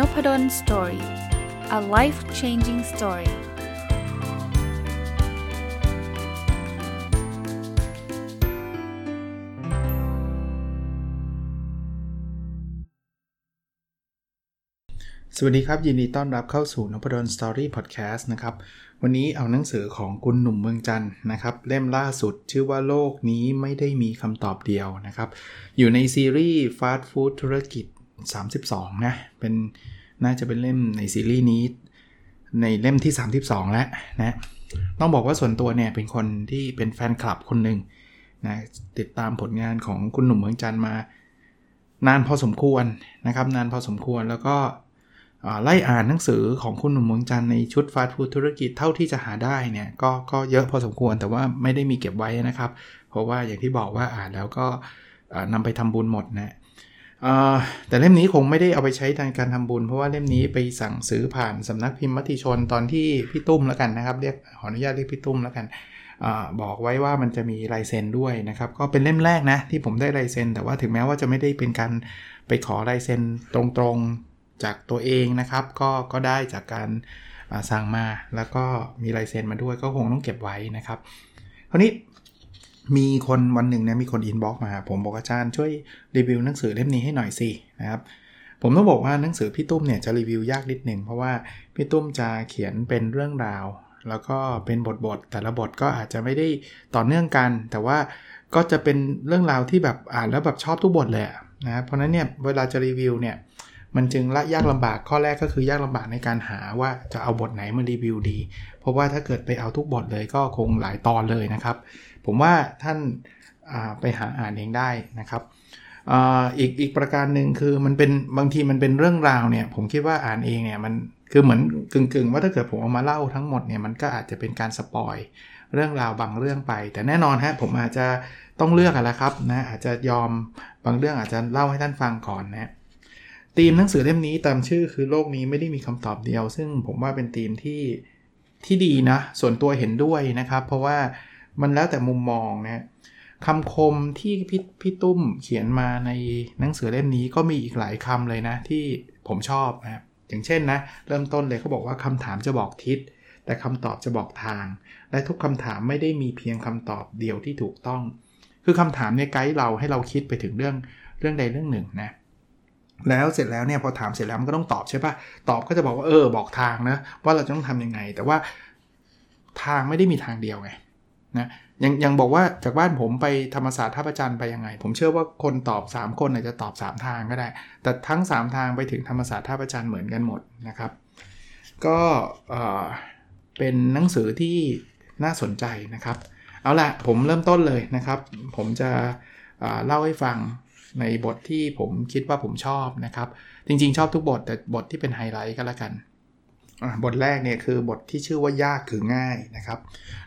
Nopadol Story a life changing story สวัสดีครับ ยินดีต้อนรับเข้าสู่นพดล Story podcast นะครับ วันนี้เอาหนังสือของคุณหนุ่มเมืองจันท์นะครับ เล่มล่าสุดชื่อว่าโลกนี้ไม่ได้มีคำตอบเดียวนะครับ อยู่ในซีรีส์ฟาสต์ฟู้ดธุรกิจ 32 นะ เป็นน่าจะเป็นเล่มในซีรีส์นี้ ในเล่มที่ 32 แล้วนะ ต้องบอกว่าส่วนตัวเนี่ย เป็นคนที่เป็นแฟนคลับคนหนึ่งนะติดตามผลงานของคุณหนุ่มเมืองจันมานานพอสมควรนะครับ นานพอสมควรแล้วก็ไล่อ่านหนังสือของคุณหนุ่มเมืองจันในชุดฟาสต์ฟู้ดธุรกิจเท่าที่จะหาได้เนี่ยก็ก็เยอะพอสมควรแต่ว่าไม่ได้มีเก็บไว้นะครับ เพราะว่าอย่างที่บอกว่าอ่านแล้วก็นำไปทำบุญหมดนะ แต่เล่มนี้คงไม่ได้เอาไปใช้ในการทำบุญ เพราะว่าเล่มนี้ไปสั่งซื้อผ่านสำนักพิมพ์มติชนตอนที่พี่ตุ้มแล้วกันนะครับเรียกขออนุญาตเรียกพี่ตุ้มแล้วกันอบอกไว้ว่ามันจะมีลายเซ็นด้วยนะครับ ก็เป็นเล่มแรกนะที่ผมได้ลายเซ็น แต่ว่าถึงแม้ว่าจะไม่ได้เป็นการไปขอลายเซ็นตรงๆจากตัวเองนะครับ ก็ก็ได้จากการสั่งมาแล้วก็มีลายเซ็นมาด้วยก็คงต้องเก็บไว้นะครับคราวนี้ มีคนวันหนึ่งเนี่ยมีคน inbox มาผมบอกอาจารย์ช่วยรีวิวหนังสือเล่มนี้ให้หน่อยสินะครับผมต้องบอกว่าหนังสือพี่ตุ้มเนี่ยจะรีวิวยากนิดหนึ่งเพราะว่าพี่ตุ้มจะเขียนเป็นเรื่องราว แล้วก็เป็นบทบทแต่ละบทก็อาจจะไม่ได้ต่อเนื่องกัน แต่ว่าก็จะเป็นเรื่องราวที่แบบอ่านแล้วแบบชอบทุกบทเลยนะเพราะนั้นเนี่ยเวลาจะรีวิวเนี่ยมันจึงละยากลำบากข้อแรกก็คือยากลำบากในการหาว่าจะเอาบทไหนมารีวิวดี เพราะว่าถ้าเกิดไปเอาทุกบทเลยก็คงหลายตอนเลยนะครับ ผมว่าท่านไปหาอ่านเองได้นะครับอีกอีกประการหนึ่งคือมันเป็นบางทีมันเป็นเรื่องราวเนี่ย ผมคิดว่าอ่านเองเนี่ยมันคือเหมือนกึ่งๆ ว่าถ้าเกิดผมเอามาเล่าทั้งหมดเนี่ยมันก็อาจจะเป็นการสปอยเรื่องราวบางเรื่องไป แต่แน่นอนฮะผมอาจจะต้องเลือกกันแล้วครับนะอาจจะยอมบางเรื่องอาจจะเล่าให้ท่านฟังก่อนนะธีมหนังสือเล่มนี้ตามชื่อคือโลกนี้ไม่ได้มีคำตอบเดียว ซึ่งผมว่าเป็นธีมที่ที่ดีนะส่วนตัวเห็นด้วยนะครับ เพราะว่า มันแล้วแต่มุมมองนะคำคมที่พี่พี่ตุ้มเขียนมาในหนังสือเล่มนี้ก็มีอีกหลายคำเลยนะที่ผมชอบนะอย่างเช่นนะเริ่มต้นเลยเขาบอกว่าคำถามจะบอกทิศ แต่คำตอบจะบอกทาง และทุกคำถามไม่ได้มีเพียงคำตอบเดียวที่ถูกต้อง คือคำถามเนี่ยไกด์เราให้เราคิดไปถึงเรื่องเรื่องใดเรื่องหนึ่งนะแล้วเสร็จแล้วเนี่ยพอถามเสร็จแล้วมันก็ต้องตอบใช่ปะตอบก็จะบอกว่าเออบอกทางนะว่าเราจะต้องทำยังไง แต่ว่าทางไม่ได้มีทางเดียวไง นะยังยังบอกว่าจากบ้านผมไปธรรมศาสตร์ท่าประจันไปยังไง ผมเชื่อว่าคนตอบ 3 คนอาจจะตอบ 3 ทางก็ได้ แต่ทั้ง 3 ทางไปถึงธรรมศาสตร์ท่าประจันเหมือนกันหมดนะครับ ก็เป็นหนังสือที่น่าสนใจนะครับ เอาละผมเริ่มต้นเลยนะครับ ผมจะเล่าให้ฟังในบทที่ผมคิดว่าผมชอบนะครับ จริงๆ ชอบทุกบทแต่บทที่เป็นไฮไลท์ก็แล้วกัน บทแรกเนี่ยคือบทที่ชื่อว่ายากคือง่ายนะครับ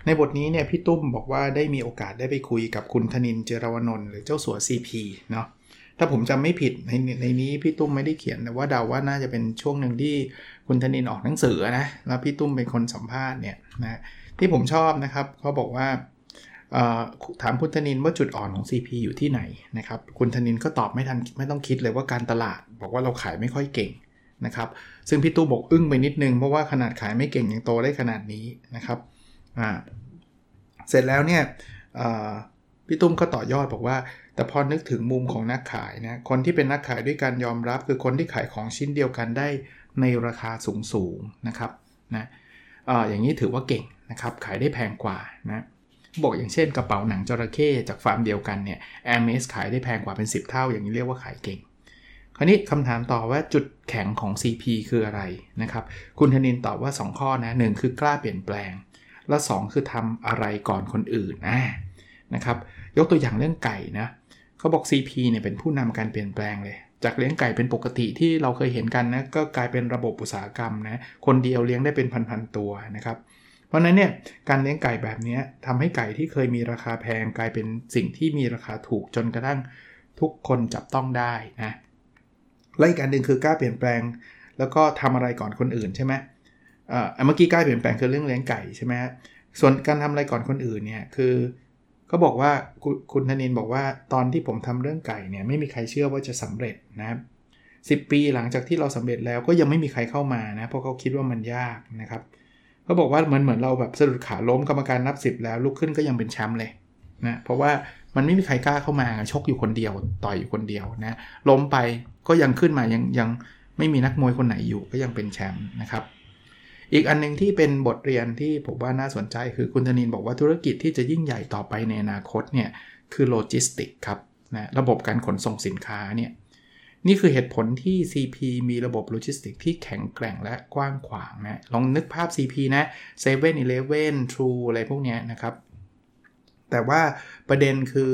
ในบทนี้เนี่ยพี่ตุ้มบอกว่าได้มีโอกาสได้ไปคุยกับคุณธนินเจรวนนท์หรือเจ้าสัว CP เนาะถ้าผมจำไม่ผิดในในนี้พี่ตุ้มไม่ได้เขียนแต่ว่าเดาว่าน่าจะเป็นช่วงหนึ่งที่คุณธนินออกหนังสือนะแล้วพี่ตุ้มเป็นคนสัมภาษณ์เนี่ยนะที่ผมชอบนะครับเขาบอกว่าถามคุณธนินว่าจุดอ่อนของ CP อยู่ที่ไหนนะครับคุณธนินก็ตอบไม่ทันไม่ต้องคิดเลยว่าการตลาด บอกว่าเราขายไม่ค่อยเก่ง นะครับ ซึ่งพี่ตู้บอกอึ้งไปนิดนึง เพราะว่าขนาดขายไม่เก่งยังโตได้ขนาดนี้นะครับอ่าเสร็จแล้วเนี่ยพี่ตุ้มก็ต่อยอดบอกว่า แต่พอนึกถึงมุมของนักขายนะคนที่เป็นนักขายด้วยการยอมรับ คือคนที่ขายของชิ้นเดียวกันได้ในราคาสูงสูงนะครับนะออย่างนี้ถือว่าเก่งนะครับขายได้แพงกว่านะบอกอย่างเช่นกระเป๋าหนังจระเข้จากฟาร์มเดียวกันเนี่ยแอร์เมสขายได้แพงกว่าเป็น 10 เท่า อย่างนี้เรียกว่าขายเก่ง คราวนี้คำถามต่อว่าจุดแข็งของ CP คืออะไรนะครับ คุณธนินตอบว่า 2 ข้อนะหคือกล้าเปลี่ยนแปลง และ 2 คือทำอะไรก่อนคนอื่นนะนะครับ ยกตัวอย่างเรื่องไก่นะเขาบอก CP เนี่ยเป็นผู้นำการเปลี่ยนแปลงเลย จากเลี้ยงไก่เป็นปกติที่เราเคยเห็นกันนะก็กลายเป็นระบบอุตสาหกรรมนะคนเดียวเลี้ยงได้เป็นพันๆตัวนะครับเพราะนั้นเนี่ยการเลี้ยงไก่แบบนี้ทำให้ไก่ที่เคยมีราคาแพงกลายเป็นสิ่งที่มีราคาถูกจนกระทั่งทุกคนจับต้องได้นะ และอีกอันหนึ่งคือกล้าเปลี่ยนแปลง แล้วก็ทำอะไรก่อนคนอื่นใช่ไหมอ่าเมื่อกี้กล้าเปลี่ยนแปลงคือเรื่องเลี้ยงไก่ใช่ไหมส่วนการทำอะไรก่อนคนอื่นเนี่ยคือก็บอกว่าคุณธนินบอกว่าตอนที่ผมทำเรื่องไก่เนี่ยไม่มีใครเชื่อว่าจะสำเร็จนะครับ10ปีหลังจากที่เราสำเร็จแล้วก็ยังไม่มีใครเข้ามานะเพราะเขาคิดว่ามันยากนะครับเขาบอกว่าเหมือนเหมือนเราแบบสะดุดขาล้มกรรมการนับ 10 แล้วลุกขึ้นก็ยังเป็นแชมป์เลยนะเพราะว่า มันไม่มีใครกล้าเข้ามาชกอยู่คนเดียวต่อยอยู่คนเดียวนะล้มไปก็ยังขึ้นมายังยังไม่มีนักมวยคนไหนอยู่ก็ยังเป็นแชมป์นะครับ อีกอันนึงที่เป็นบทเรียนที่ผมว่าน่าสนใจคือคุณธนินบอกว่าธุรกิจที่จะยิ่งใหญ่ต่อไปในอนาคตเนี่ยคือโลจิสติกส์ครับนะระบบการขนส่งสินค้าเนี่ยนี่คือเหตุผลที่ CP มีระบบโลจิสติกส์ที่แข็งแกร่งและกว้างขวางนะ ลองนึกภาพ CP นะ 7-Eleven True อะไรพวกนี้นะครับ แต่ว่าประเด็นคือ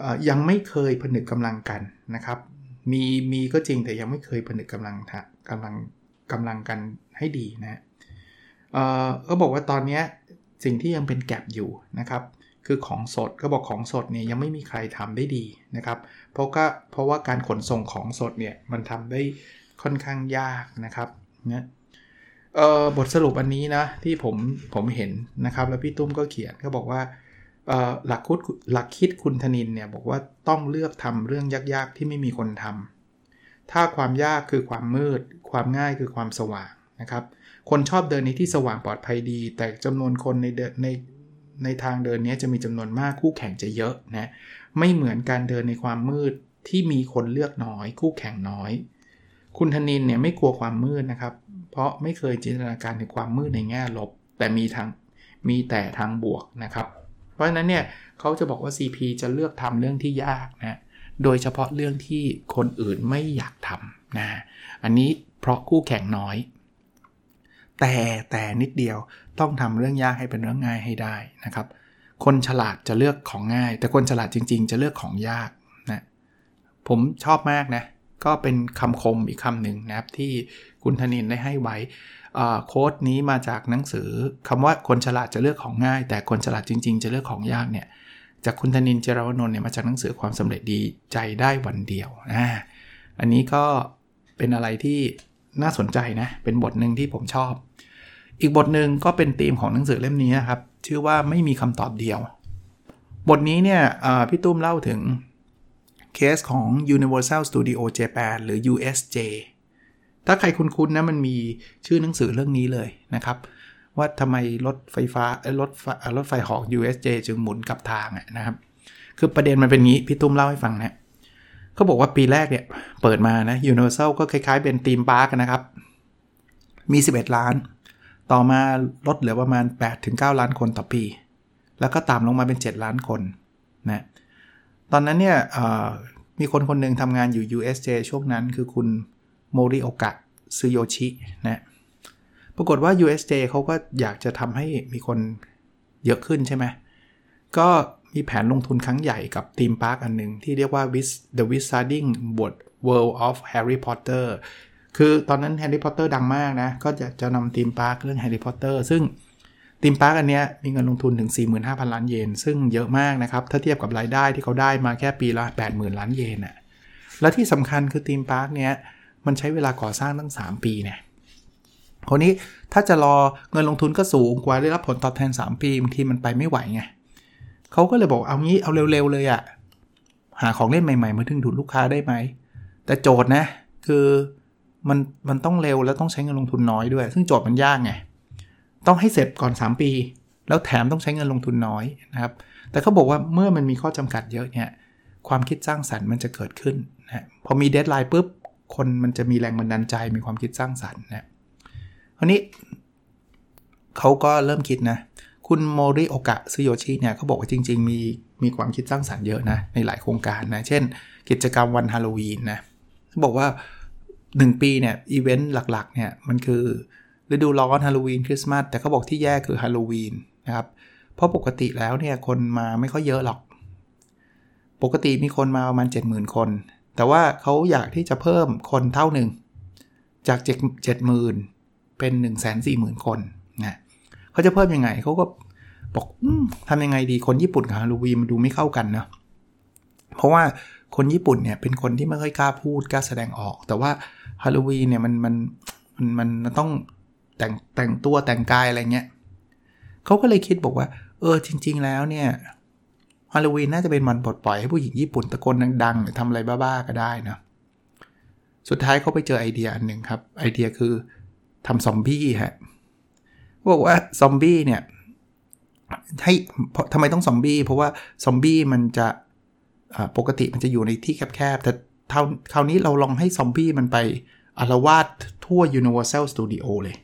อยังไม่เคยผนึกกำลังกันนะครับ มีมีก็จริงแต่ยังไม่เคยผนึกกำลังกำลังกำลังกันให้ดีนะก็บอกว่าตอนนี้สิ่งที่ยังเป็นแกลบอยู่นะครับ คือของสดก็บอกของสดเนี่ยยังไม่มีใครทำได้ดีนะครับ เพราะก็เพราะว่าการขนส่งของสดเนี่ยมันทำได้ค่อนข้างยากนะครับเนี่ยบทสรุปอันนี้นะที่ผมผมเห็นนะครับ แล้วพี่ตุ้มก็เขียนก็บอกว่า หลักคุดหลักคิดคุณธนินเนี่ยบอกว่าต้องเลือกทำเรื่องยากๆที่ไม่มีคนทำถ้าความยากคือความมืด ความง่ายคือความสว่างนะครับ คนชอบเดินในที่สว่างปลอดภัยดี แต่จำนวนคนในเดินในในทางเดินนี้จะมีจำนวนมากคู่แข่งจะเยอะนะไม่เหมือนการเดินในความมืดที่มีคนเลือกน้อย คู่แข่งน้อย คุณธนินเนี่ยไม่กลัวความมืดนะครับ เพราะไม่เคยจินตนาการถึงความมืดในแง่ลบ แต่มีทางมีแต่ทางบวกนะครับ เพราะฉะนั้นเนี่ยเขาจะบอกว่า CP จะเลือกทำเรื่องที่ยากนะโดยเฉพาะเรื่องที่คนอื่นไม่อยากทำนะอันนี้เพราะคู่แข่งน้อย แต่แต่นิดเดียวต้องทำเรื่องยากให้เป็นเรื่องง่ายให้ได้นะครับ คนฉลาดจะเลือกของง่าย แต่คนฉลาดจริง ๆ จะเลือกของยากนะผมชอบมากนะก็เป็นคำคมอีกคำหนึ่งนะครับที่คุณธนินได้ให้ไว้ โค้ดนี้มาจากหนังสือคำว่าคนฉลาดจะเลือกของง่าย แต่คนฉลาดจริง ๆ จะเลือกของยากเนี่ยจากคุณธนินเจรวนนท์เนี่ยมาจากหนังสือความสำเร็จดีใจได้วันเดียวนะอันนี้ก็เป็นอะไรที่น่าสนใจนะ เป็นบทหนึ่งที่ผมชอบ อีกบทหนึ่งก็เป็นธีมของหนังสือเล่มนี้นะครับ ชื่อว่าไม่มีคำตอบเดียว บทนี้เนี่ยพี่ตุ้มเล่าถึงเคสของ Universal Studio Japan หรือ USJ ถ้าใครคุ้นๆนะมันมีชื่อหนังสือเรื่องนี้เลยนะครับ ว่าทำไมรถไฟฟ้ารถรถไฟหอก USJ จึงหมุนกับทางนะครับ คือประเด็นมันเป็นงี้ พี่ตุ้มเล่าให้ฟังนะเขาบอกว่าปีแรกเนี่ย เปิดมานะ Universal ก็คล้ายๆเป็นทีมพาร์คนะครับ มี 11 ล้าน ต่อมาลดเหลือประมาณ 8-9 ล้านคนต่อปี แล้วก็ตามลงมาเป็น 7 ล้านคนนะตอนนั้นเนี่ยมีคนคนหนึ่งทำงานอยู่ USJ ช่วงนั้นคือคุณ โมริโอกะซึโยชินะปรากฏว่า USJ เขาก็อยากจะทำให้มีคนเยอะขึ้นใช่ไหม ก็มีแผนลงทุนครั้งใหญ่กับ theme park อันหนึ่งที่เรียกว่า The Wizarding World of Harry Potter คือตอนนั้นแฮร์รี่พอตเตอร์ดังมากนะ ก็จะจะนำ theme park เรื่องแฮร์รี่พอตเตอร์ซึ่ง theme park อันเนี้ยมีเงินลงทุนถึง 45,000 ล้านเยน ซึ่งเยอะมากนะครับ ถ้าเทียบกับรายได้ที่เขาได้มาแค่ปีละ 80,000 ล้านเยนอะและที่สำคัญคือทีมพาร์คเนี้ย มันใช้เวลาก่อสร้างตั้ง 3 ปีเนี่ยคนนี้ถ้าจะรอเงินลงทุนก็สูงกว่าได้รับผลตอบแทน 3 ปีบางทีมันไปไม่ไหวไงเขาก็เลยบอกเอางี้เอาเร็วๆเลยอะหาของเล่นใหม่ๆ มาถึงดูดลูกค้าได้ไหม แต่โจทย์นะ คือมันมันต้องเร็วแล้วต้องใช้เงินลงทุนน้อยด้วย ซึ่งโจทย์มันยากไงต้องให้เสร็จก่อน 3 ปี แล้วแถมต้องใช้เงินลงทุนน้อยนะครับ แต่เขาบอกว่าเมื่อมันมีข้อจำกัดเยอะเนี่ยความคิดสร้างสรรค์มันจะเกิดขึ้นนะพอมี deadline ปุ๊บ คนมันจะมีแรงบันดาลใจมีความคิดสร้างสรรค์นะคราวนี้เขาก็เริ่มคิดนะ คุณโมริโอกะซึโยชิเนี่ยเขาบอกว่าจริง ๆ มีมีความคิดสร้างสรรค์เยอะนะในหลายโครงการนะ เช่น กิจกรรมวันฮาโลวีนนะเขาบอกว่า 1 ปีเนี่ยอีเวนต์หลักๆเนี่ยมันคือฤดูร้อนฮาโลวีนคริสต์มาสแต่เขาบอกที่แย่คือฮาโลวีนนะครับเพราะปกติแล้วเนี่ยคนมาไม่ค่อยเยอะหรอก ปกติมีคนมาประมาณ 70,000 คน แต่ว่าเขาอยากที่จะเพิ่มคนเท่าหนึ่ง จาก70,000 เป็น 140,000 คนนะเขาจะเพิ่มยังไงเขาก็บอกทำยังไงดีคนญี่ปุ่นกับฮาโลวีนมันดูไม่เข้ากันเนาะเพราะว่าคนญี่ปุ่นเนี่ยเป็นคนที่ไม่ค่อยกล้าพูดกล้าแสดงออก แต่ว่าฮาโลวีนเนี่ยมันมันมันมันต้องแต่งแต่งตัวแต่งกายอะไรเงี้ยเขาก็เลยคิดบอกว่า เออจริง ๆ แล้วเนี่ย ฮาโลวีนน่าจะเป็นมันปลดปล่อยให้ผู้หญิงญี่ปุ่นตะโกนดังๆหรือทำอะไรบ้าๆก็ได้นะสุดท้ายเขาไปเจอไอเดียอันหนึ่งครับ ไอเดียคือทำซอมบี้ฮะบอกว่าซอมบี้เนี่ยให้ทำไมต้องซอมบี้เพราะว่าซอมบี้มันจะปกติมันจะอยู่ในที่แคบๆ แต่คราวนี้เราลองให้ซอมบี้มันไปอารวาสทั่ว Universal Studio เลย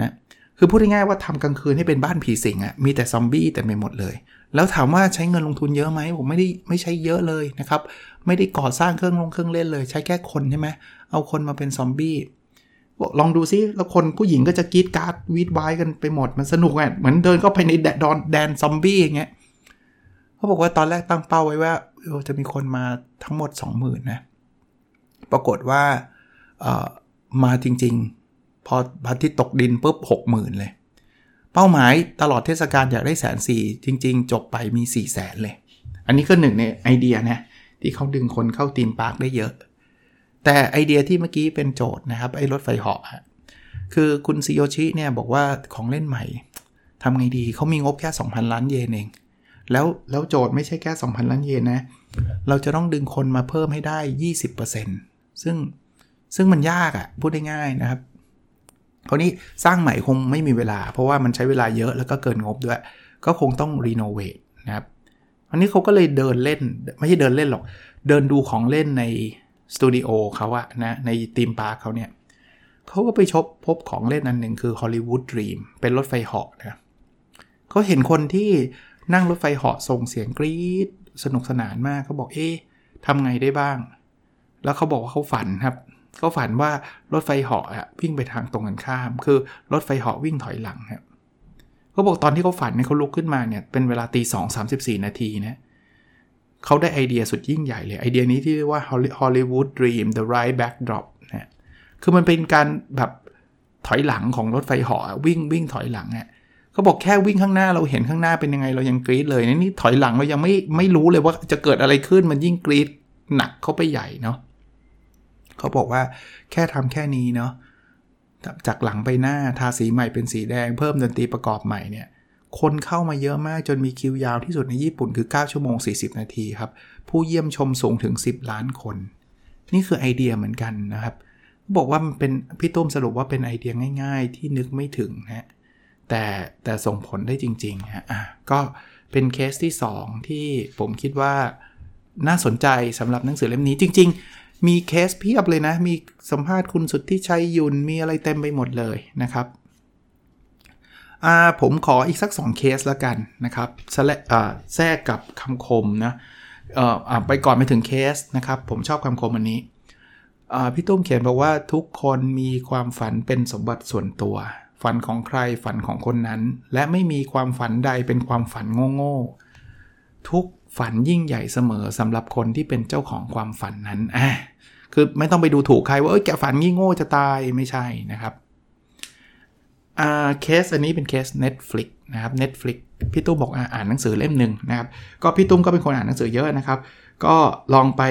นะ คือพูดง่ายๆว่าทำกลางคืนให้เป็นบ้านผีสิงอะ่ะมีแต่ซอมบี้แต่ไม่หมดเลย แล้วถามว่าใช้เงินลงทุนเยอะไหมผมไม่ได้ไม่ใช้เยอะเลยนะครับ ไม่ได้ก่อสร้างเครื่องลงเครื่องเล่นเลย ใช้แค่คนใช่ไหมเอาคนมาเป็นซอมบี้ลองดูซิแล้วคนผู้หญิงก็จะกรีดการ์ดวีดไว้กันไปหมดมันสนุกอะเหมือนเดินเข้าไปในแดนแดนซอมบี้อย่างเงี้ยเขาบอกว่าตอนแรกตั้งเป้าไว้ว่าจะมีคนมาทั้งหมด 20,000นะปรากฏว่ามาจริงๆ พอพระอาทิตย์ตกดินปุ๊บ60,000เลย เป้าหมายตลอดเทศกาลอยากได้แสนสี่จริง ๆ จบไปมี4 0 0แสนเลย อันนี้ก็หนึ่งในไอเดียนะที่เขาดึงคนเข้าตีมพาร์คได้เยอะ แต่ไอเดียที่เมื่อกี้เป็นโจทย์นะครับไอ้รถไฟเหาะคือคุณซิโยชิเนี่ยบอกว่าของเล่นใหม่ทำไงดีเขามีงบแค่ 2,000 ล้านเยนเองแล้วแล้วโจทย์ไม่ใช่แค่ 2,000 ล้านเยนนะ เราจะต้องดึงคนมาเพิ่มให้ได้ 20%ซึ่งซึ่งมันยากอะ่ะ พูดได้ง่ายนะครับ คราวนี้สร้างใหม่คงไม่มีเวลา เพราะว่ามันใช้เวลาเยอะแล้วก็เกินงบด้วย ก็คงต้องรีโนเวทนะครับอันนี้เขาก็เลยเดินเล่น ไม่ใช่เดินเล่นหรอก เดินดูของเล่นในสตูดิโอเขาอะนะในทีมพาร์คเขาเนี่ยเขาก็ไปชบพบของเล่นอันหนึ่งคือ Hollywood Dream เป็นรถไฟเหาะนะเขาเห็นคนที่นั่งรถไฟเหาะส่งเสียงกรี๊ดสนุกสนานมากเขาบอกเอ๊ะทำไงได้บ้าง แล้วเขาบอกว่าเขาฝันครับ เขาฝันว่ารถไฟเหาะอะวิ่งไปทางตรงกันข้าม คือรถไฟเหาะวิ่งถอยหลังครับเขาบอกตอนที่เขาฝันเนี่ยเขาลุกขึ้นมาเนี่ยเป็นเวลาตีสองสามสิบสี่นาทีนะเขาได้ไอเดียสุดยิ่งใหญ่เลยไอเดียนี้ที่เรียกว่า Hollywood Dream the right backdrop นะคือมันเป็นการแบบถอยหลังของรถไฟเหาะวิ่งวิ่งถอยหลังอะเขาบอกแค่วิ่งข้างหน้าเราเห็นข้างหน้าเป็นยังไงเรายังกรี๊ดเลยนี่ถอยหลังเรายังไม่ไม่รู้เลยว่าจะเกิดอะไรขึ้นมันยิ่งกรี๊ดหนักเข้าไปใหญ่เนาะ เขาบอกว่าแค่ทำแค่นี้เนาะจากหลังไปหน้าทาสีใหม่เป็นสีแดงเพิ่มดนตรีประกอบใหม่เนี่ยคนเข้ามาเยอะมากจนมีคิวยาวที่สุดในญี่ปุ่นคือ 9 ชั่วโมง 40 นาทีครับ ผู้เยี่ยมชมสูงถึง 10 ล้านคน นี่คือไอเดียเหมือนกันนะครับ บอกว่ามันเป็นพี่ตุ้มสรุปว่าเป็นไอเดียง่าย ๆ ที่นึกไม่ถึงนะ แต่แต่ส่งผลได้จริงๆฮะอะก็เป็นเคสที่ 2 ที่ผมคิดว่าน่าสนใจสำหรับหนังสือเล่มนี้จริง ๆ มีเคสเพียบเลยนะ มีสัมภาษณ์คุณสุดที่ชัยยุนมีอะไรเต็มไปหมดเลยนะครับผมขออีกสัก 2 เคสแล้วกันนะครับแทรกกับคำคมนะไปก่อนไปถึงเคสนะครับ ผมชอบคำคมอันนี้พี่ตุ้มเขียนบอกว่าทุกคนมีความฝันเป็นสมบัติส่วนตัว ฝันของใครฝันของคนนั้น และไม่มีความฝันใดเป็นความฝันโง่ๆทุก ฝันยิ่งใหญ่เสมอสำหรับคนที่เป็นเจ้าของความฝันนั้นอะคือไม่ต้องไปดูถูกใครว่าเอ้ยแกฝันงี้โง่จะตายไม่ใช่นะครับอ่าเคสอันนี้เป็นเคส Netflix นะครับ Netflix พี่ตุ้มบอกอ่านหนังสือเล่มหนึ่งนะครับก็พี่ตุ้มก็เป็นคนอ่านหนังสือเยอะนะครับ ก็ลองไป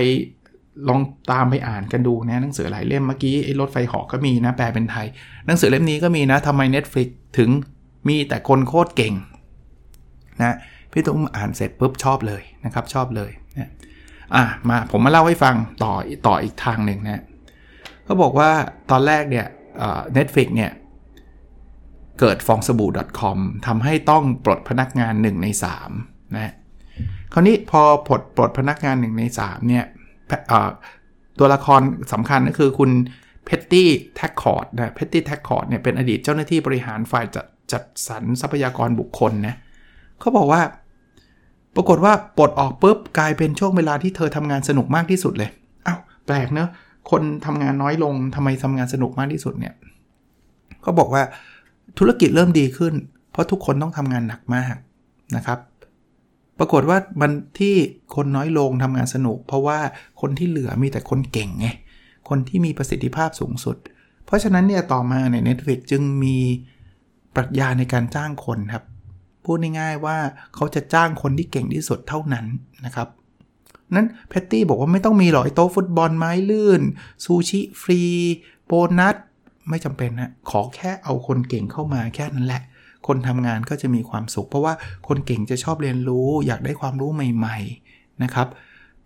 ลองตามไปอ่านกันดูนะหนังสือหลายเล่มเมื่อกี้ไอ้รถไฟหอกก็มีนะแปลเป็นไทย หนังสือเล่มนี้ก็มีนะทำไม Netflix ถึงมีแต่คนโคตรเก่งนะ พี่ตุ้มอ่านเสร็จปุ๊บชอบเลยนะครับชอบเลยนะอะมาผมมาเล่าให้ฟังต่อต่ออีกทางหนึ่งนะเขาบอกว่าตอนแรกเนี่ย Netflix เนี่ยเกิดฟองสบู่ .com ทำให้ต้องปลดพนักงาน 1 ใน3นะคราวนี้พอปลดปลดพนักงาน 1 ใน3เนี่ยตัวละครสำคัญก็คือคุณ Patty McCord นะ Patty McCord เนี่ยเป็นอดีตเจ้าหน้าที่บริหารฝ่ายจัดจัดสรรทรัพยากรบุคคลนะเขาบอกว่า ปรากฏว่าปลดออกปุ๊บกลายเป็นช่วงเวลาที่เธอทำงานสนุกมากที่สุดเลยอา้าวแปลกเนอะคนทำงานน้อยลงทำไมทำงานสนุกมากที่สุดเนี่ยเขาบอกว่าธุรกิจเริ่มดีขึ้น เพราะทุกคนต้องทำงานหนักมากนะครับ ปรากฏว่ามันที่คนน้อยลงทำงานสนุก เพราะว่าคนที่เหลือมีแต่คนเก่งไงคนที่มีประสิทธิภาพสูงสุด เพราะฉะนั้นเนี่ยต่อมาใน Netflix จึงมีปรัชญาในการจ้างคนครับ พูดง่ายๆว่าเขาจะจ้างคนที่เก่งที่สุดเท่านั้นนะครับนั้นแพตตี้บอกว่าไม่ต้องมีหรอกไอโต๊ะฟุตบอลไม้ลื่น ซูชิฟรี โบนัส ไม่จำเป็นนะขอแค่เอาคนเก่งเข้ามาแค่นั้นแหละ คนทำงานก็จะมีความสุข เพราะว่าคนเก่งจะชอบเรียนรู้ อยากได้ความรู้ใหม่ๆนะครับ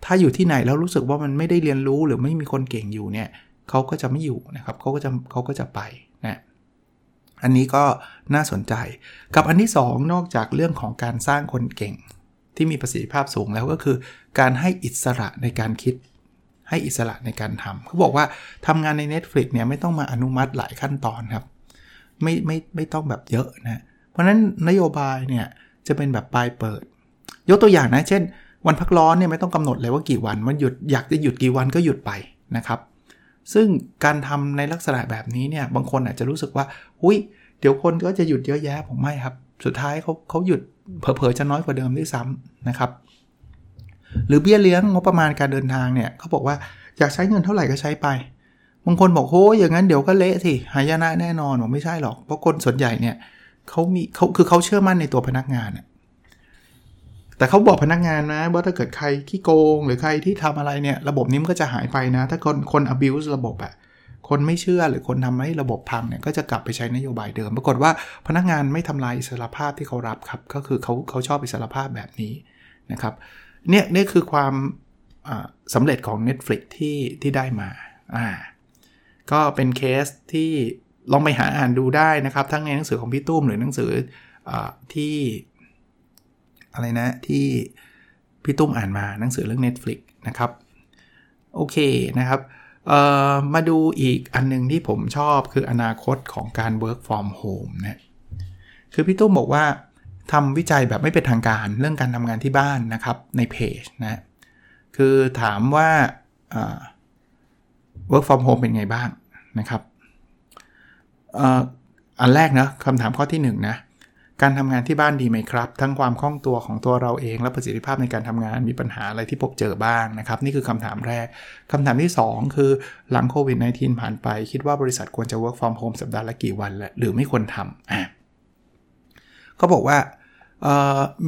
ถ้าอยู่ที่ไหนแล้วรู้สึกว่ามันไม่ได้เรียนรู้หรือไม่มีคนเก่งอยู่เนี่ยเขาก็จะไม่อยู่นะครับเขาก็จะเขาก็จะไปนะ อันนี้ก็น่าสนใจ กับอันที่ 2 นอกจากเรื่องของการสร้างคนเก่ง ที่มีประสิทธิภาพสูงแล้วก็คือ การให้อิสระในการคิด ให้อิสระในการทำเขาบอกว่าทำงานใน Netflix เนี่ยไม่ต้องมาอนุมัติหลายขั้นตอนครับ ไม่ไม่ไม่ต้องแบบเยอะนะเพราะฉะนั้นนโยบายเนี่ยจะเป็นแบบปลายเปิด ยกตัวอย่างนะ เช่น วันพักร้อนเนี่ยไม่ต้องกำหนดเลยว่ากี่วัน มันหยุดอยากจะหยุดกี่วันก็หยุดไปนะครับ ซึ่งการทำในลักษณะแบบนี้เนี่ยบางคนอาจจะรู้สึกว่าหุยเดี๋ยวคนก็จะหยุดเยอะแยะผมไม่ครับ สุดท้ายเขาเขาหยุดเผลอๆจะน้อยกว่าเดิมด้วยซ้ำนะครับหรือเบี้ยเลี้ยงงบประมาณการเดินทางเนี่ยเขาบอกว่าอยากใช้เงินเท่าไหร่ก็ใช้ไป บางคนบอกโอ้ยอย่างนั้นเดี๋ยวก็เละสิหายนะแน่นอนผมไม่ใช่หรอก เพราะคนส่วนใหญ่เนี่ยเขามีเขาคือเขาเชื่อมั่นในตัวพนักงาน แต่เขาบอกพนักงานนะ ว่าถ้าเกิดใครขี้โกง หรือใครที่ทำอะไรเนี่ย ระบบนี้มันก็จะหายไปนะ ถ้าคนคน abuse ระบบอะคนไม่เชื่อหรือคนทำให้ระบบพังเนี่ยก็จะกลับไปใช้นโยบายเดิม ปรากฏว่าพนักงานไม่ทำลายอิสรภาพที่เขารับครับ ก็คือเขาเขาชอบอิสรภาพแบบนี้นะครับเนี่ยนี่คือความสำเร็จของ Netflix ที่ที่ได้มาอ่าก็เป็นเคสที่ลองไปหาอ่านดูได้นะครับ ทั้งในหนังสือของพี่ตุ้มหรือหนังสืออที่ อะไรนะที่พี่ตุ้มอ่านมาหนังสือเรื่อง Netflix นะครับ โอเคนะครับมาดูอีกอันนึงที่ผมชอบคืออนาคตของการ work from home นะคือพี่ตุ้มบอกว่าทำวิจัยแบบไม่เป็นทางการเรื่องการทำงานที่บ้านนะครับในเพจนะคือถามว่า work from home เป็นไงบ้างนะครับอันแรกนะคำถามข้อที่1นนะ การทำงานที่บ้านดีไหมครับ ทั้งความคล่องตัวของตัวเราเองและประสิทธิภาพในการทำงานมีปัญหาอะไรที่พบเจอบ้างนะครับ นี่คือคำถามแรกคำถามที่ 2 คือหลังโควิด -19 ผ่านไป คิดว่าบริษัทควรจะ work from home สัปดาห์ละกี่วันและหรือไม่ควรทำอ่าก็บอกว่า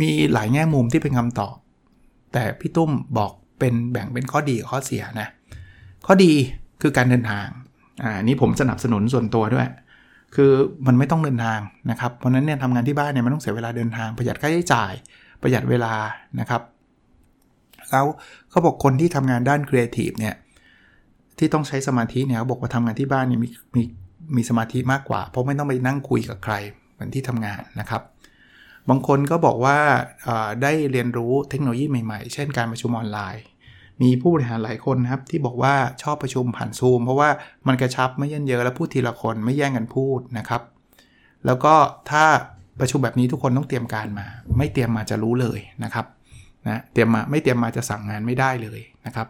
มีหลายแง่มุมที่เป็นคำตอบ แต่พี่ตุ้มบอกเป็นแบ่งเป็นข้อดีข้อเสียนะข้อดีคือการเดินทางอ่านี้ผมสนับสนุนส่วนตัวด้วย คือมันไม่ต้องเดินทางนะครับ เพราะนั้นเนี่ยทำงานที่บ้านเนี่ยมันต้องเสียเวลาเดินทาง ประหยัดค่าใช้จ่าย ประหยัดเวลานะครับ แล้วเขาบอกคนที่ทำงานด้านครีเอทีฟเนี่ยที่ต้องใช้สมาธิเนี่ยเขาบอกว่าทำงานที่บ้านเนี่ยมีมีมีสมาธิมากกว่า เพราะไม่ต้องไปนั่งคุยกับใครเหมือนที่ทำงานนะครับ บางคนก็บอกว่าได้เรียนรู้เทคโนโลยีใหม่ๆ เช่นการประชุมออนไลน์ มีผู้บริหารหลายคนนะครับ ที่บอกว่าชอบประชุมผ่านซูม เพราะว่ามันกระชับไม่เยิ่นเย้อแล้วพูดทีละคนไม่แย่งกันพูดนะครับ แล้วก็ถ้าประชุมแบบนี้ทุกคนต้องเตรียมการมา ไม่เตรียมมาจะรู้เลยนะครับนะเตรียมมาไม่เตรียมมาจะสั่งงานไม่ได้เลยนะครับ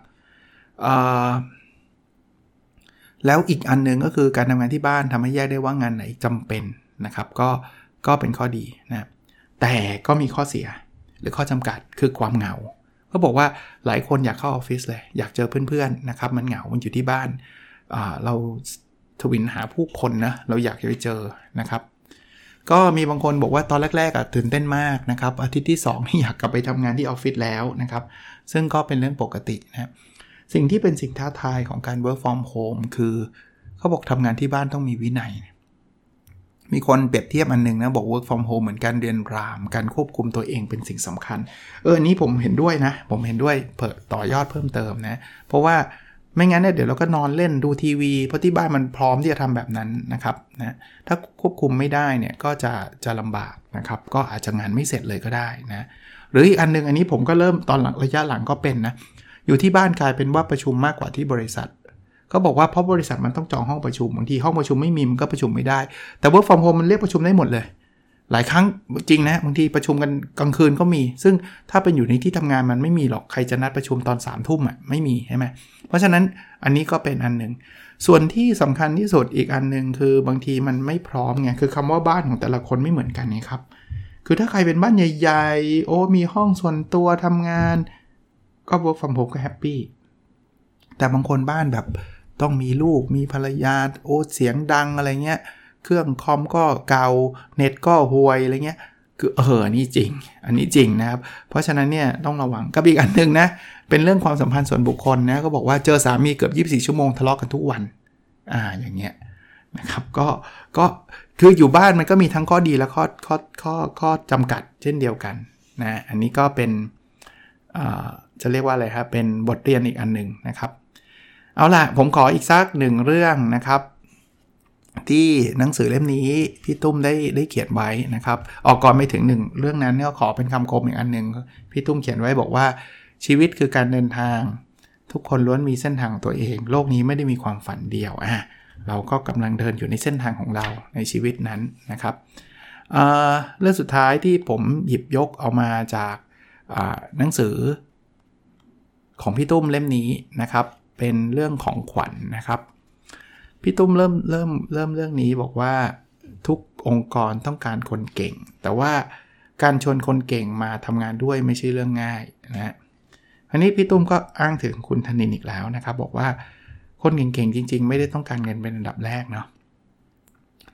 แล้วอีกอันนึงก็คือการทำงานที่บ้านทำให้แยกได้ว่างานไหนจำเป็นนะครับ ก็ก็เป็นข้อดีนะแต่ก็มีข้อเสียหรือข้อจำกัดคือความเหงา เขาบอกว่าหลายคนอยากเข้าออฟฟิศเลย อยากเจอเพื่อนๆนะครับ มันเหงา มันอยู่ที่บ้าน เราทวินหาผู้คนนะ เราอยากจะไปเจอนะครับ ก็มีบางคนบอกว่าตอนแรกๆอะตื่นเต้นมากนะครับ อาทิตย์ที่2นี่อยากกลับไปทำงานที่ออฟฟิศแล้วนะครับ ซึ่งก็เป็นเรื่องปกตินะสิ่งที่เป็นสิ่งท้าทายของการ work from home คือเขาบอกทำงานที่บ้านต้องมีวินัย มีคนเปรียบเทียบอันนึงนะ บอก work from home เหมือนการเรียนราม การควบคุมตัวเองเป็นสิ่งสำคัญ เออนี้ผมเห็นด้วยนะ ผมเห็นด้วยเพิ่ต่อยอดเพิ่มเติมนะ เพราะว่าไม่งั้นเนี่ยเดี๋ยวเราก็นอนเล่นดูทีวี เพราะที่บ้านมันพร้อมที่จะทำแบบนั้นนะครับนะถ้าควบคุมไม่ได้เนี่ยก็จะจะลำบากนะครับ ก็อาจจะงานไม่เสร็จเลยก็ได้นะหรืออีกอันนึงอันนี้ผมก็เริ่มตอนหลังระยะหลังก็เป็นนะอยู่ที่บ้านกลายเป็นว่าประชุมมากกว่าที่บริษัท ก็บอกว่าเพราะบริษัทมันต้องจองห้องประชุมบางทีห้องประชุมไม่มีมันก็ประชุมไม่ได้ แต่ work from home มันเรียกประชุมได้หมดเลย หลายครั้งจริงนะบางทีประชุมกันกลางคืนก็มี ซึ่งถ้าเป็นอยู่ในที่ทำงานมันไม่มีหรอกใครจะนัดประชุมตอน3ามทุ่มอะไม่มีใช่ไหมเพราะฉะนั้นอันนี้ก็เป็นอันหนึ่งส่วนที่สำคัญที่สุดอีกอันหนึ่งคือบางทีมันไม่พร้อมไงคือคำว่าบ้านของแต่ละคนไม่เหมือนกันนี่ครับ คือถ้าใครเป็นบ้านใหญ่ๆ โอ้มีห้องส่วนตัวทำงาน ก็ work from home ก็แฮปปี้แต่บางคนบ้านแบบ ต้องมีลูกมีภรรยาโอ้เสียงดังอะไรเงี้ยเครื่องคอมก็เกาเน็ตก็ห่วยอะไรเงี้ยคือเออนนี้จริง อันนี้จริงนะครับ เพราะฉะนั้นเนี่ยต้องระวังกับอีกอันหนึ่งนะ เป็นเรื่องความสัมพันธ์ส่วนบุคคลนะ ก็บอกว่าเจอสามีเกือบ 24 ชั่วโมงทะเลาะกันทุกวัน อ่า อย่างเงี้ยนะครับ ก็ ก็ คืออยู่บ้านมันก็มีทั้งข้อดีและข้อ ข้อ ข้อ ข้อจำกัดเช่นเดียวกันนะ อันนี้ก็เป็น จะเรียกว่าอะไรครับ เป็นบทเรียนอีกอันหนึ่งนะครับ เอาล่ะผมขออีกสักหนึ่งเรื่องนะครับ ที่หนังสือเล่มนี้พี่ตุ้มได้ได้เขียนไว้นะครับ ออกก่อนไม่ถึงหนึ่งเรื่องนั้นก็ขอเป็นคำคมอีกอันหนึ่งพี่ตุ้มเขียนไว้บอกว่าชีวิตคือการเดินทาง ทุกคนล้วนมีเส้นทางตัวเอง โลกนี้ไม่ได้มีความฝันเดียวอะเราก็กำลังเดินอยู่ในเส้นทางของเราในชีวิตนั้นนะครับเรื่องสุดท้ายที่ผมหยิบยกเอามาจากหนังสือของพี่ตุ้มเล่มนี้นะครับ เป็นเรื่องของขวัญนนะครับ พี่ตุ้มเริ่มเริ่มเริ่มเรื่องนี้บอกว่าทุกองค์กรต้องการคนเก่ง แต่ว่าการชวนคนเก่งมาทำงานด้วยไม่ใช่เรื่องง่ายนะอันนี้พี่ตุ้มก็อ้างถึงคุณธนินอีกแล้วนะครับ บอกว่าคนเก่งๆจริง ๆ ไม่ได้ต้องการเงินเป็นอันดับแรกเนาะ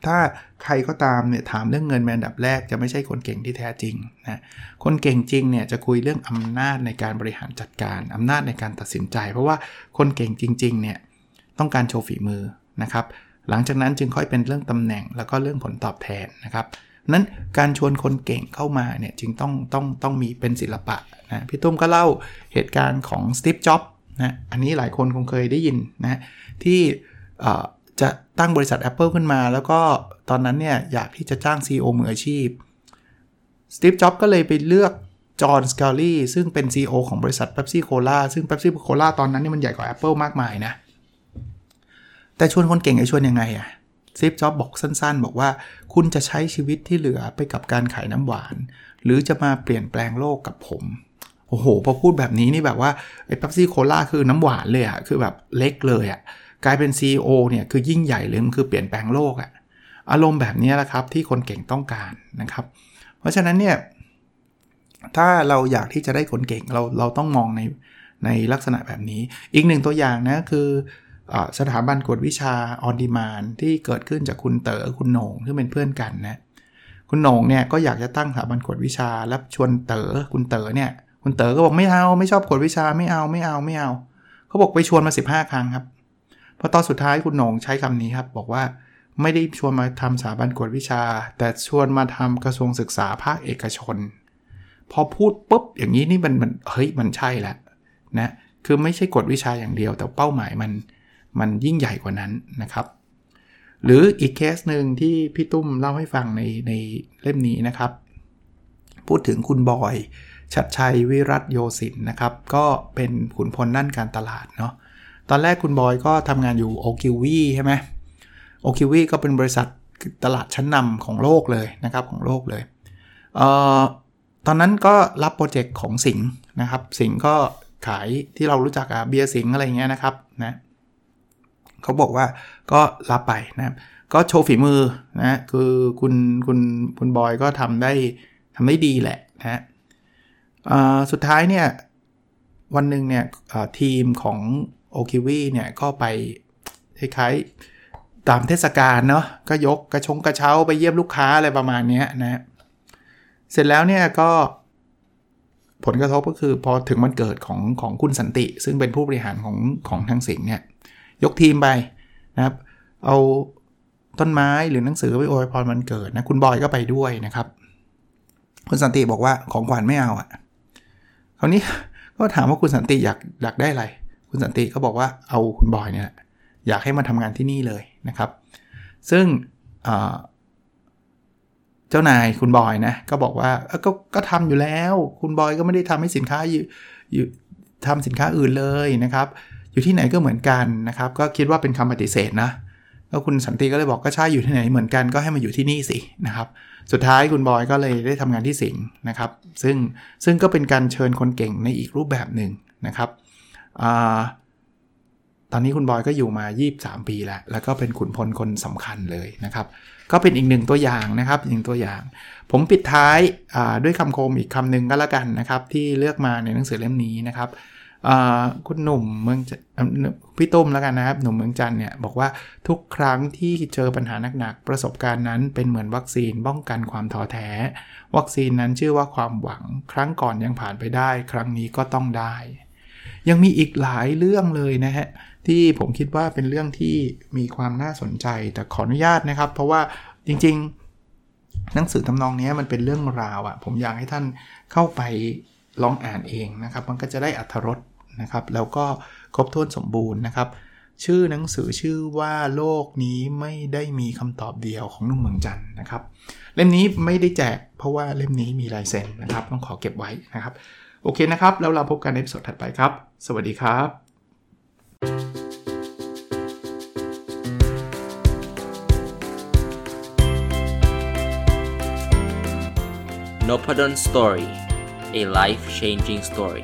ถ้าใครก็ตามเนี่ยถามเรื่องเงินเป็นดับแรกจะไม่ใช่คนเก่งที่แท้จริงนะคนเก่งจริงเนี่ยจะคุยเรื่องอำนาจในการบริหารจัดการอำนาจในการตัดสินใจ เพราะว่าคนเก่งจริงๆเนี่ยต้องการโชว์ฝีมือนะครับหลังจากนั้นจึงค่อยเป็นเรื่องตำแหน่งแล้วก็เรื่องผลตอบแทนนะครับนั้นการชวนคนเก่งเข้ามาเนี่ยจึงต้องต้องต้องมีเป็นศิลปะนะพี่ตุ้มก็เล่าเหตุการณ์ของสตีฟจ็อบนะอันนี้หลายคนคงเคยได้ยินนะที่ จะตั้งบริษัท Apple ขึ้นมา แล้วก็ตอนนั้นเนี่ยอยากที่จะจ้าง CEO มืออาชีพสตีฟ จ็อบก็เลยไปเลือกจอห์นสกาลี่ซึ่งเป็น CEO ของบริษัท Pepsi Cola ซึ่ง Pepsi Cola ตอนนั้นนี่มันใหญ่กว่า Apple มากมายนะ แต่ชวนคนเก่งจะชวนยังไงอะสตีฟ จ็อบบอกสั้นๆ บอกว่าคุณจะใช้ชีวิตที่เหลือไปกับการขายน้ำหวาน หรือจะมาเปลี่ยนแปลงโลกกับผม โอ้โห พอพูดแบบนี้นี่แบบว่าไอ้เป๊ปซี่โคลาคือน้ำหวานเลยอะคือแบบเล็กเลยอะ กลายเป็น CEO เนี่ยคือยิ่งใหญ่เลยมันคือเปลี่ยนแปลงโลกอะอารมณ์แบบนี้แหละครับที่คนเก่งต้องการนะครับ เพราะฉะนั้นเนี่ยถ้าเราอยากที่จะได้คนเก่งเราเราต้องมองในในลักษณะแบบนี้ อีกหนึ่งตัวอย่างนะคือสถาบันกวดวิชาออนดีมานที่เกิดขึ้นจากคุณเต๋อคุณโหน่งที่เป็นเพื่อนกันนะคุณโหน่งเนี่ยก็อยากจะตั้งสถาบันกวดวิชาแล้วชวนเต๋อคุณเต๋อเนี่ยคุณเต๋อก็บอกไม่เอาไม่ชอบกวดวิชาไม่เอาไม่เอาไม่เอาเขาบอกไปชวนมา 15 ครั้งครับ พอตอนสุดท้ายคุณหนงใช้คำนี้ครับบอกว่าไม่ได้ชวนมาทำสถาบันกวดวิชา แต่ชวนมาทำกระทรวงศึกษาภาคเอกชน พอพูดปุ๊บอย่างนี้นี่มันมันเฮ้ยมันใช่แหละนะคือไม่ใช่กวดวิชาอย่างเดียว แต่เป้าหมายมันมันยิ่งใหญ่กว่านั้นนะครับ หรืออีกเคสหนึ่งที่พี่ตุ้มเล่าให้ฟังในในเล่มนี้นะครับ พูดถึงคุณบอยชัดชัยวิรัตโยสินนะครับ ก็เป็นขุนพลด้านการตลาดเนาะ ตอนแรกคุณบอยก็ทำงานอยู่โอคิวีใช่ไหมโอคิวีก็เป็นบริษัทตลาดชั้นนำของโลกเลยนะครับของโลกเลยเอ่อตอนนั้นก็รับโปรเจกต์ของสิงห์นะครับ สิงห์ก็ขายที่เรารู้จักอะเบียร์สิงห์อะไรเงี้ยนะครับนะเขาบอกว่าก็รับไปนะครับก็โชว์ฝีมือนะคือคุณคุณคุณบอยก็ทำได้ทำได้ดีแหละนะสุดท้ายเนี่ยวันหนึ่งเนี่ยทีมของ โอคิวีเนี่ยก็ไปคล้ายๆตามเทศกาลเนาะก็ยกกระชงกระเช้าไปเยี่ยมลูกค้าอะไรประมาณนี้นะเสร็จแล้วเนี่ยก็ผลกระทบก็คือพอถึงวันเกิดของของคุณสันติ ซึ่งเป็นผู้บริหารของของทางสิงเนี่ยยกทีมไปนะครับ เอาต้นไม้หรือหนังสือไปโอยพรมันเกิดนะคุณบอยก็ไปด้วยนะครับ คุณสันติบอกว่าของขวัญไม่เอาอะ่ะคราวนี้ก็ถามว่าคุณสันติอยากอยากได้อะไร คุณสันติก็บอกว่าเอาคุณบอยเนี่ยอยากให้มาทำงานที่นี่เลยนะครับ ซึ่งเจ้านายคุณบอยนะก็บอกว่าก็ก็ทำอยู่แล้ว คุณบอยก็ไม่ได้ทำให้สินค้าอยู่อยู่ทำสินค้าอื่นเลยนะครับ อยู่ที่ไหนก็เหมือนกันนะครับ ก็คิดว่าเป็นคำปฏิเสธนะแล้วคุณสันติก็เลยบอกก็ใช่อยู่ที่ไหนเหมือนกันก็ให้มาอยู่ที่นี่สินะครับสุดท้ายคุณบอยก็เลยได้ทำงานที่สิงห์นะครับ ซึ่งซึ่งก็เป็นการเชิญคนเก่งในอีกรูปแบบหนึ่งนะครับ ตอนนี้คุณบอยก็อยู่มา 23 ปีแล้ว แล้วก็เป็นขุนพลคนสำคัญเลยนะครับ ก็เป็นอีกหนึ่งตัวอย่างนะครับหนึ่งตัวอย่าง ผมปิดท้ายด้วยคำคมอีกคำหนึ่งก็แล้วกันนะครับ ที่เลือกมาในหนังสือเล่มนี้นะครับคุณหนุ่มเมืองพี่ตุ้มแล้วกันนะครับ หนุ่มเมืองจันเนี่ยบอกว่าทุกครั้งที่เจอปัญหาหนักๆประสบการณ์นั้นเป็นเหมือนวัคซีนป้องกันความท้อแท้ วัคซีนนั้นชื่อว่าความหวัง ครั้งก่อนยังผ่านไปได้ ครั้งนี้ก็ต้องได้ ยังมีอีกหลายเรื่องเลยนะฮะที่ผมคิดว่าเป็นเรื่องที่มีความน่าสนใจแต่ขออนุญาตนะครับ เพราะว่าจริงๆ หนังสือทำนองนี้มันเป็นเรื่องราวอะ่ะผมอยากให้ท่านเข้าไปลองอ่านเองนะครับ มันก็จะได้อัธรสนะครับ แล้วก็ครบถ้วนสมบูรณ์นะครับ ชื่อหนังสือชื่อว่าโลกนี้ไม่ได้มีคำตอบเดียวของนุ่มเมืองจันนะครับ เล่มนี้ไม่ได้แจกเพราะว่าเล่มนี้มีลายเซ็นนะครับ ต้องขอเก็บไว้นะครับ โอเคนะครับ แล้วเราพบกันในสดถัดไปครับ สวัสดีครับ n o p ด d o n Story a life changing story